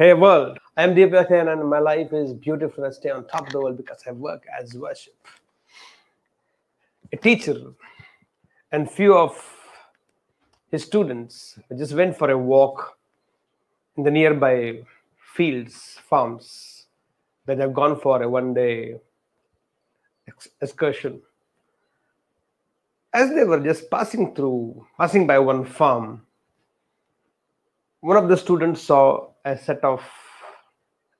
Hey world, I am Deepak and my life is beautiful. I stay on top of the world because I work as worship. A teacher and few of his students just went for a walk in the nearby fields, farms that have gone for a one day excursion. As they were just passing through, passing by one farm, one of the students saw a set of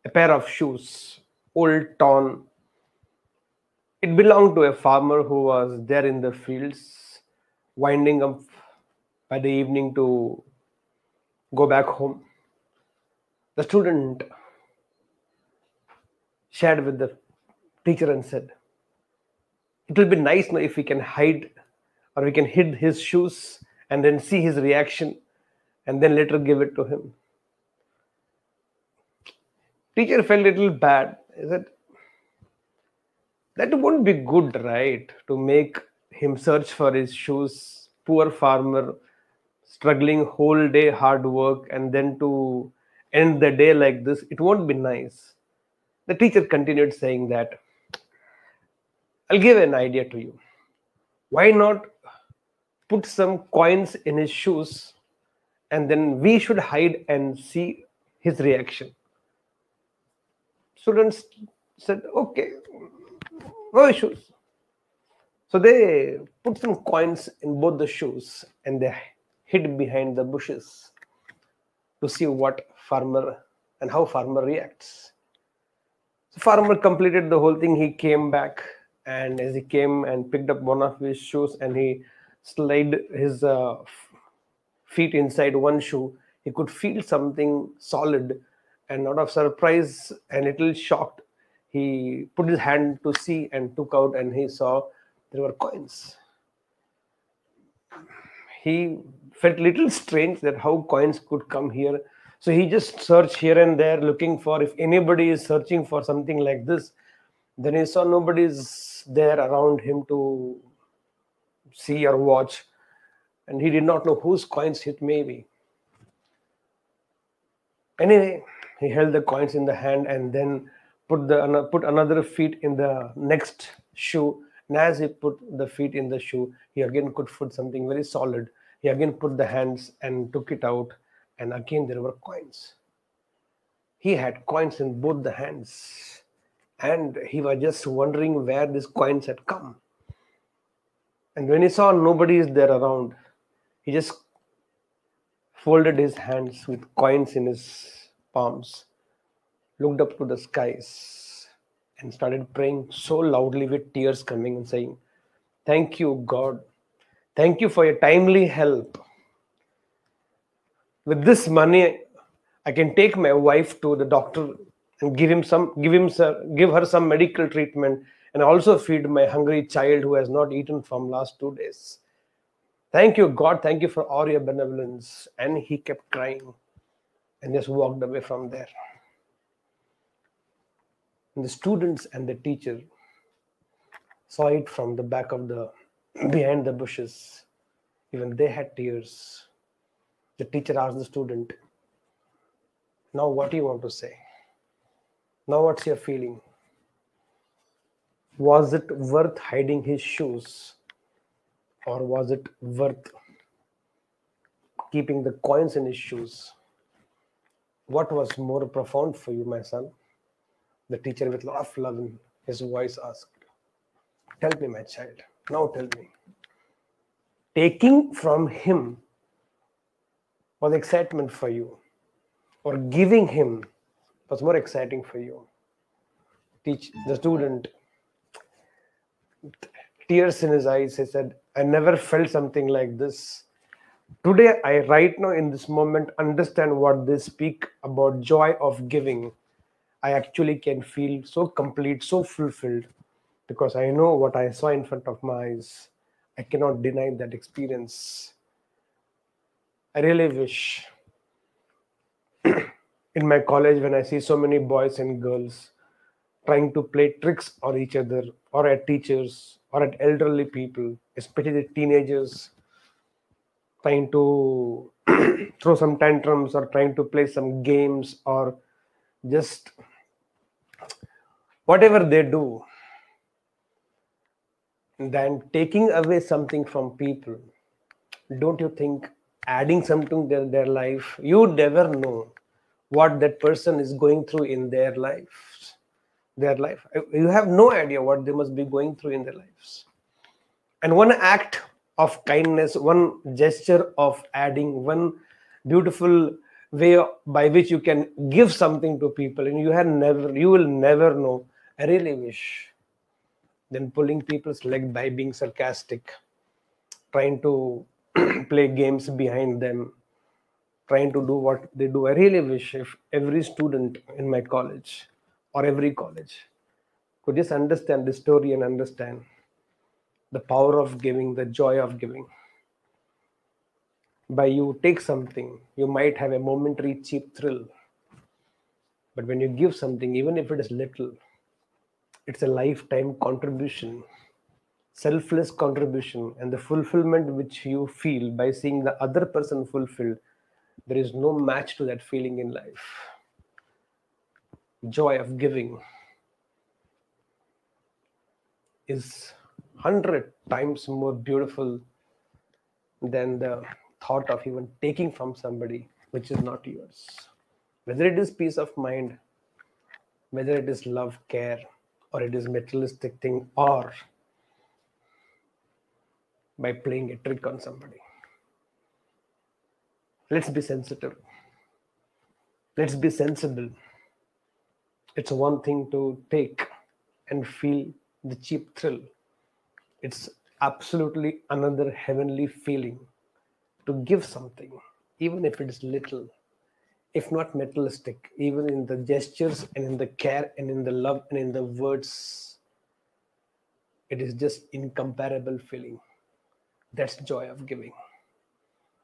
a pair of shoes, old, torn. It belonged to a farmer who was there in the fields, winding up by the evening to go back home. The student shared with the teacher and said, It will be nice if we can hide or we can hid his shoes and then see his reaction and then later give it to him. Teacher felt a little bad. He said, That won't be good, right? To make him search for his shoes. Poor farmer, struggling whole day, hard work, and then to end the day like this. It won't be nice. The teacher continued saying that, I'll give an idea to you. Why not put some coins in his shoes and then we should hide and see his reaction? Students said, okay, no issues. So they put some coins in both the shoes and they hid behind the bushes to see what farmer and how farmer reacts. So farmer completed the whole thing. He came back and as he came and picked up one of his shoes and he slid his uh, feet inside one shoe, he could feel something solid and out of surprise and little shocked, he put his hand to see and took out and he saw there were coins. He felt little strange that how coins could come here. So he just searched here and there looking for if anybody is searching for something like this. Then he saw nobody's there around him to see or watch. And he did not know whose coins it may be. Anyway, he held the coins in the hand and then put the put another feet in the next shoe. And as he put the feet in the shoe he again could put something very solid. He again put the hands and took it out and again there were coins. He had coins in both the hands and he was just wondering where these coins had come. And when he saw nobody is there around he just folded his hands with coins in his palms, looked up to the skies, and started praying so loudly with tears coming and saying, Thank you, God. Thank you for your timely help. With this money, I can take my wife to the doctor and give him some, give him, give her some medical treatment, and also feed my hungry child who has not eaten from last two days. Thank you, God. Thank you for all your benevolence. And he kept crying and just walked away from there. And the students and the teacher saw it from the back of the behind the bushes. Even they had tears. The teacher asked the student, Now what do you want to say? Now what's your feeling? Was it worth hiding his shoes? Or was it worth keeping the coins in his shoes? What was more profound for you, my son? The teacher, with a lot of love in his voice, asked. Tell me, my child. Now tell me. Taking from him was excitement for you, or giving him was more exciting for you. Teach the student, tears in his eyes, he said, I never felt something like this Today, I right now in this moment understand what they speak about joy of giving. I actually can feel so complete, so fulfilled because I know what I saw in front of my eyes. I cannot deny that experience. I really wish in my college when I see so many boys and girls trying to play tricks on each other or at teachers or at elderly people, especially teenagers trying to throw some tantrums or trying to play some games or just whatever they do than taking away something from people don't you think adding something to their, their life you never know what that person is going through in their life their life. You have no idea what they must be going through in their lives. And one act of kindness one gesture of adding one beautiful way by which you can give something to people and you have never you will never know. I really wish then pulling people's leg by being sarcastic, trying to play games behind them, trying to do what they do. I really wish if every student in my college or every college could just understand the story and understand the power of giving, the joy of giving. By you take something, you might have a momentary cheap thrill. But when you give something, even if it is little, it's a lifetime contribution selfless contribution and the fulfillment which you feel by seeing the other person fulfilled there is no match to that feeling in life joy of giving is 100 times more beautiful than the thought of even taking from somebody which is not yours. Whether it is peace of mind whether it is love care or it is materialistic thing or by playing a trick on somebody. Let's be sensitive. Let's be sensible it's one thing to take and feel the cheap thrill it's absolutely another heavenly feeling to give something even if it is little if not materialistic, even in the gestures and in the care and in the love and in the words. It is just incomparable feeling. That's joy of giving.